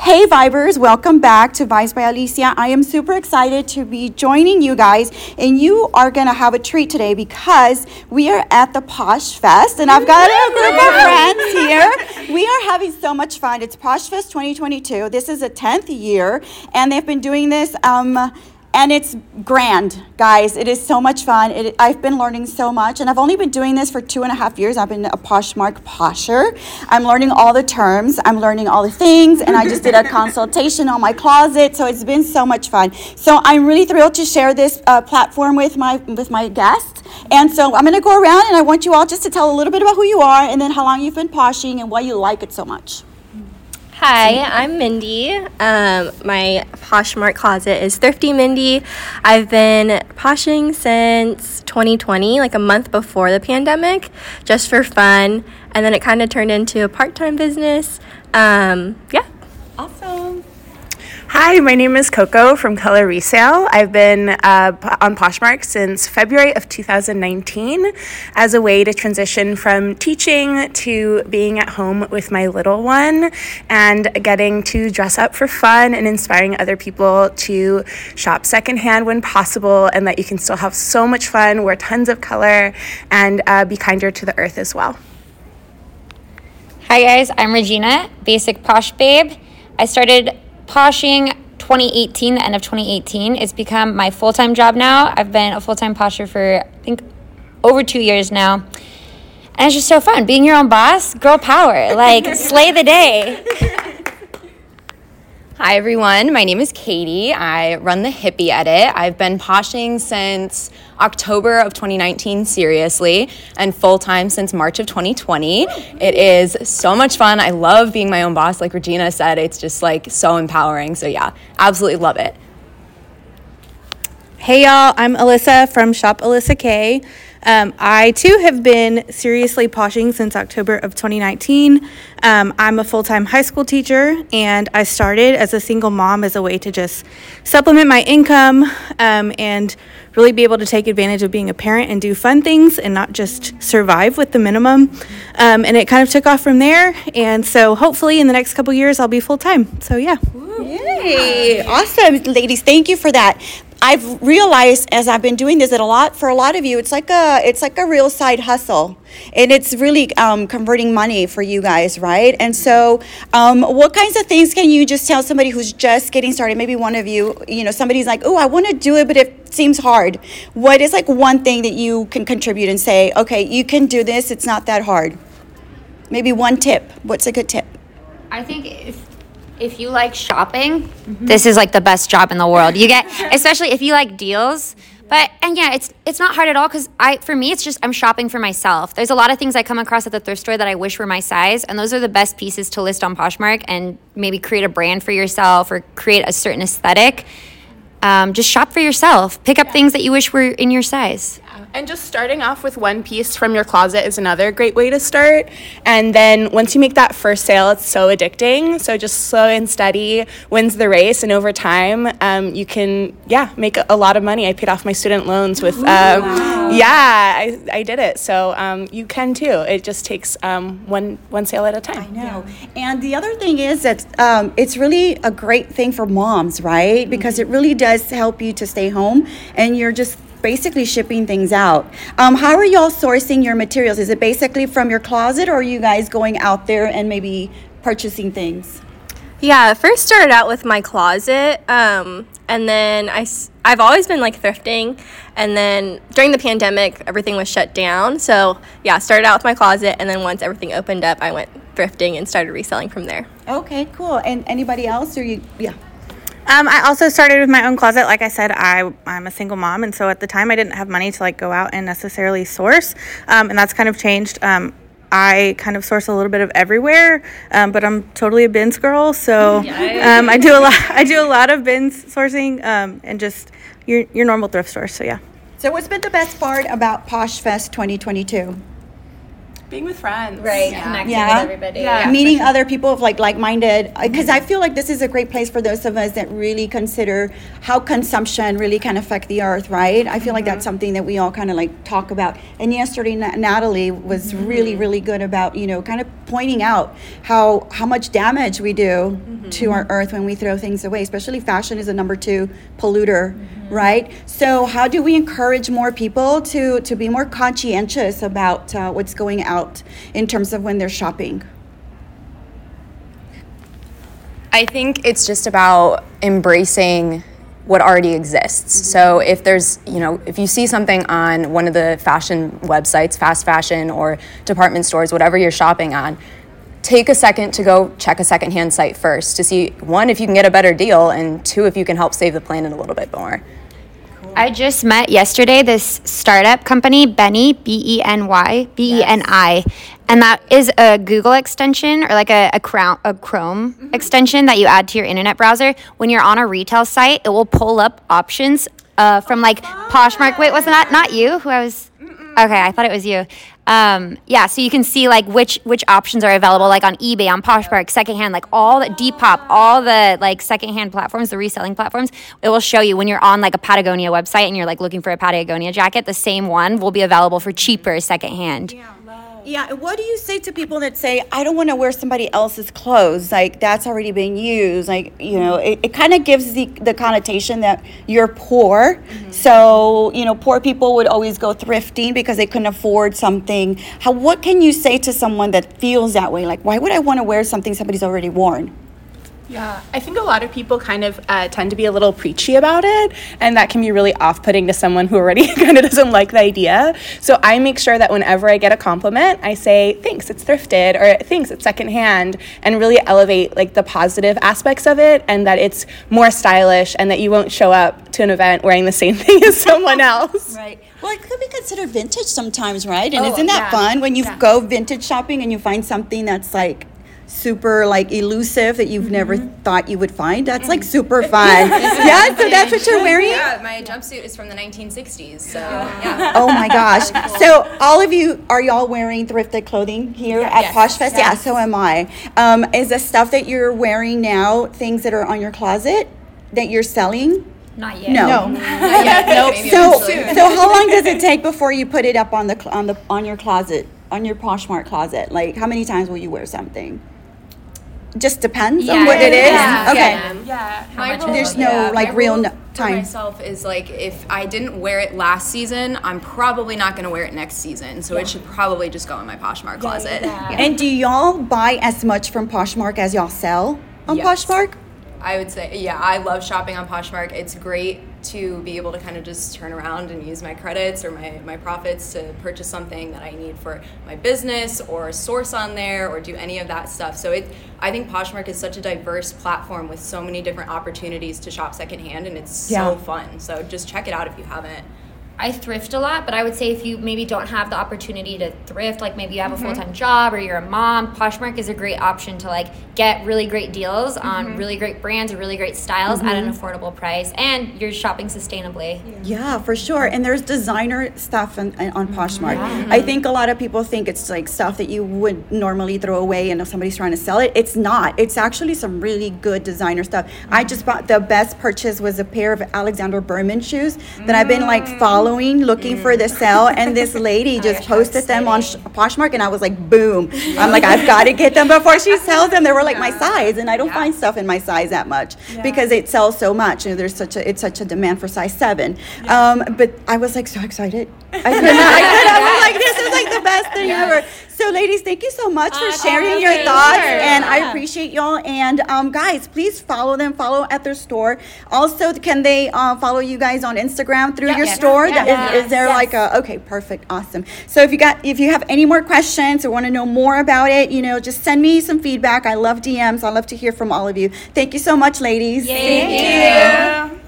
Hey Vibers, welcome back to Vibes by Alicia. I am super excited to be joining you guys, and you are gonna have a treat today because we are at the Posh Fest, and I've got a group of friends here. We are having so much fun. It's Posh Fest 2022. This is the 10th year, and they've been doing this. Um, and it's grand, guys. It is so much fun. It, I've been learning so much, and I've only been doing this for two and a half years. I've been a Poshmark posher. I'm learning all the terms, I'm learning all the things, and I just did a consultation on my closet. So it's been so much fun. So I'm really thrilled to share this uh, platform with my with my guests. And so I'm going to go around, and I want you all just to tell a little bit about who you are, and then how long you've been poshing, and why you like it so much. Hi, I'm Mindy. Um, my Poshmark closet is Thrifty Mindy. I've been poshing since 2020, like a month before the pandemic, just for fun. And then it kind of turned into a part time business. Um, yeah. Awesome. Hi, my name is Coco from Color Resale. I've been uh, on Poshmark since February of 2019 as a way to transition from teaching to being at home with my little one and getting to dress up for fun and inspiring other people to shop secondhand when possible and that you can still have so much fun, wear tons of color, and uh, be kinder to the earth as well. Hi guys, I'm Regina, Basic Posh Babe. I started poshing 2018, the end of 2018. It's become my full time job now. I've been a full time posher for, I think, over two years now. And it's just so fun being your own boss, girl power, like slay the day. Hi everyone, my name is Katie. I run the Hippie Edit. I've been poshing since October of 2019, seriously, and full time since March of 2020. It is so much fun. I love being my own boss. Like Regina said, it's just like so empowering. So, yeah, absolutely love it. Hey y'all, I'm Alyssa from Shop Alyssa K. Um, I too have been seriously poshing since October of 2019. Um, I'm a full time high school teacher and I started as a single mom as a way to just supplement my income um, and really be able to take advantage of being a parent and do fun things and not just survive with the minimum. Um, and it kind of took off from there. And so hopefully in the next couple years I'll be full time. So yeah. Yay! Awesome, ladies. Thank you for that. I've realized as I've been doing this that a lot for a lot of you, it's like a it's like a real side hustle, and it's really um, converting money for you guys, right? And so, um, what kinds of things can you just tell somebody who's just getting started? Maybe one of you, you know, somebody's like, oh, I want to do it, but it seems hard. What is like one thing that you can contribute and say, okay, you can do this. It's not that hard. Maybe one tip. What's a good tip? I think if if you like shopping, mm-hmm. this is like the best job in the world. You get, especially if you like deals. But and yeah, it's it's not hard at all because I for me it's just I'm shopping for myself. There's a lot of things I come across at the thrift store that I wish were my size, and those are the best pieces to list on Poshmark and maybe create a brand for yourself or create a certain aesthetic. Um, just shop for yourself. Pick up yeah. things that you wish were in your size. And just starting off with one piece from your closet is another great way to start. And then once you make that first sale, it's so addicting. So just slow and steady wins the race. And over time, um, you can, yeah, make a lot of money. I paid off my student loans with, um, wow. yeah, I, I did it. So um, you can too. It just takes um, one, one sale at a time. I know. And the other thing is that um, it's really a great thing for moms, right? Because mm-hmm. it really does help you to stay home and you're just basically shipping things out. Um, how are y'all sourcing your materials? Is it basically from your closet, or are you guys going out there and maybe purchasing things? Yeah, first started out with my closet, um, and then I, I've always been like thrifting, and then during the pandemic, everything was shut down. So yeah, started out with my closet, and then once everything opened up, I went thrifting and started reselling from there. Okay, cool. And anybody else, or you? Yeah. Um, I also started with my own closet. Like I said, I I'm a single mom, and so at the time I didn't have money to like go out and necessarily source, um, and that's kind of changed. Um, I kind of source a little bit of everywhere, um, but I'm totally a bins girl, so um, I do a lot. I do a lot of bins sourcing um, and just your your normal thrift store. So yeah. So what's been the best part about Posh Fest 2022? Being with friends. Right, connecting Yeah. with everybody. Yeah. meeting other people of like like-minded uh, because i feel like this is a great place for those of us that really consider how consumption really can affect the earth right? I feel like that's mm-hmm. something that we all kind of like talk about. And yesterday Na- natalie was mm-hmm. really really good about you know kind of pointing out how how much damage we do mm-hmm. to our earth when we throw things away especially fashion is a number two polluter right so how do we encourage more people to to be more conscientious about uh, what's going out in terms of when they're shopping I think it's just about embracing what already exists. So if there's, you know, if you see something on one of the fashion websites, fast fashion or department stores, whatever you're shopping on, take a second to go check a secondhand site first to see one if you can get a better deal and two if you can help save the planet a little bit more. I just met yesterday this startup company, Benny, B E N Y, B E N I. And that is a Google extension or like a, a, Chrome, a Chrome extension that you add to your internet browser. When you're on a retail site, it will pull up options uh, from like Poshmark. Wait, wasn't that not you who I was? Okay, I thought it was you. Um, yeah, so you can see like which which options are available, like on eBay, on Poshmark, secondhand, like all the Depop, all the like secondhand platforms, the reselling platforms. It will show you when you're on like a Patagonia website and you're like looking for a Patagonia jacket. The same one will be available for cheaper secondhand. Yeah, and what do you say to people that say, I don't want to wear somebody else's clothes? Like, that's already been used. Like, you know, it, it kind of gives the, the connotation that you're poor. Mm-hmm. So, you know, poor people would always go thrifting because they couldn't afford something. How, what can you say to someone that feels that way? Like, why would I want to wear something somebody's already worn? Yeah, I think a lot of people kind of uh, tend to be a little preachy about it, and that can be really off putting to someone who already kind of doesn't like the idea. So I make sure that whenever I get a compliment, I say, thanks, it's thrifted, or thanks, it's secondhand, and really elevate like the positive aspects of it, and that it's more stylish, and that you won't show up to an event wearing the same thing as someone else. Right. Well, it could be considered vintage sometimes, right? And Oh, isn't that yeah. fun when you Yeah. go vintage shopping and you find something that's like super like elusive that you've never Mm-hmm. thought you would find? That's like super fun. yeah, so that's what you're wearing? Yeah, my jumpsuit is from the 1960s, so yeah. Oh my gosh. So all of you, are y'all wearing thrifted clothing here at Yes. Posh Fest? Yeah, so am I. Um, is the stuff that you're wearing now things that are on your closet that you're selling? Not yet. No. nope. So, so how long does it take before you put it up on the on the on your closet on your Poshmark closet? Like, how many times will you wear something? Just depends on what it is. yeah, okay. yeah. Yeah. My much rule- There's no, yeah, like, my real rule no- for time. myself is like if I didn't wear it last season, I'm probably not going to wear it next season. So it should probably just go in my Poshmark closet. And do y'all buy as much from Poshmark as y'all sell on Yes. Poshmark? I would say, yeah, I love shopping on Poshmark. It's great to be able to kind of just turn around and use my credits or my, my profits to purchase something that I need for my business or source on there or do any of that stuff. So it, I think Poshmark is such a diverse platform with so many different opportunities to shop secondhand and it's Yeah. so fun. So just check it out if you haven't. I thrift a lot, but I would say if you maybe don't have the opportunity to thrift, like maybe you Mm-hmm. have a full time job or you're a mom, Poshmark is a great option to like get really great deals Mm-hmm. on really great brands or really great styles at an affordable price, and you're shopping sustainably. Yeah, for sure. And there's designer stuff on, on Poshmark. I think a lot of people think it's like stuff that you would normally throw away and if somebody's trying to sell it. It's not. It's actually some really good designer stuff. I just bought the best purchase was a pair of Alexander Birman shoes that I've been like following, looking for the sale. And this lady just posted them on Sh- Poshmark and I was like, boom. I'm like, I've got to get them before she sells them. They were like my size. And I don't find stuff in my size that much because it sells so much. And there's such a, it's such a demand for size seven. Um, but I was like so excited. I could not, I, could, I was like, this is like the best thing ever. So, ladies, thank you so much for sharing your thoughts, and I appreciate y'all. And um, guys, please follow them. Follow at their store. Also, can they uh, follow you guys on Instagram through your store? That is, is there like a okay, perfect, awesome. So, if you got if you have any more questions or want to know more about it, you know, just send me some feedback. I love DMs. I love to hear from all of you. Thank you so much, ladies. Thank you.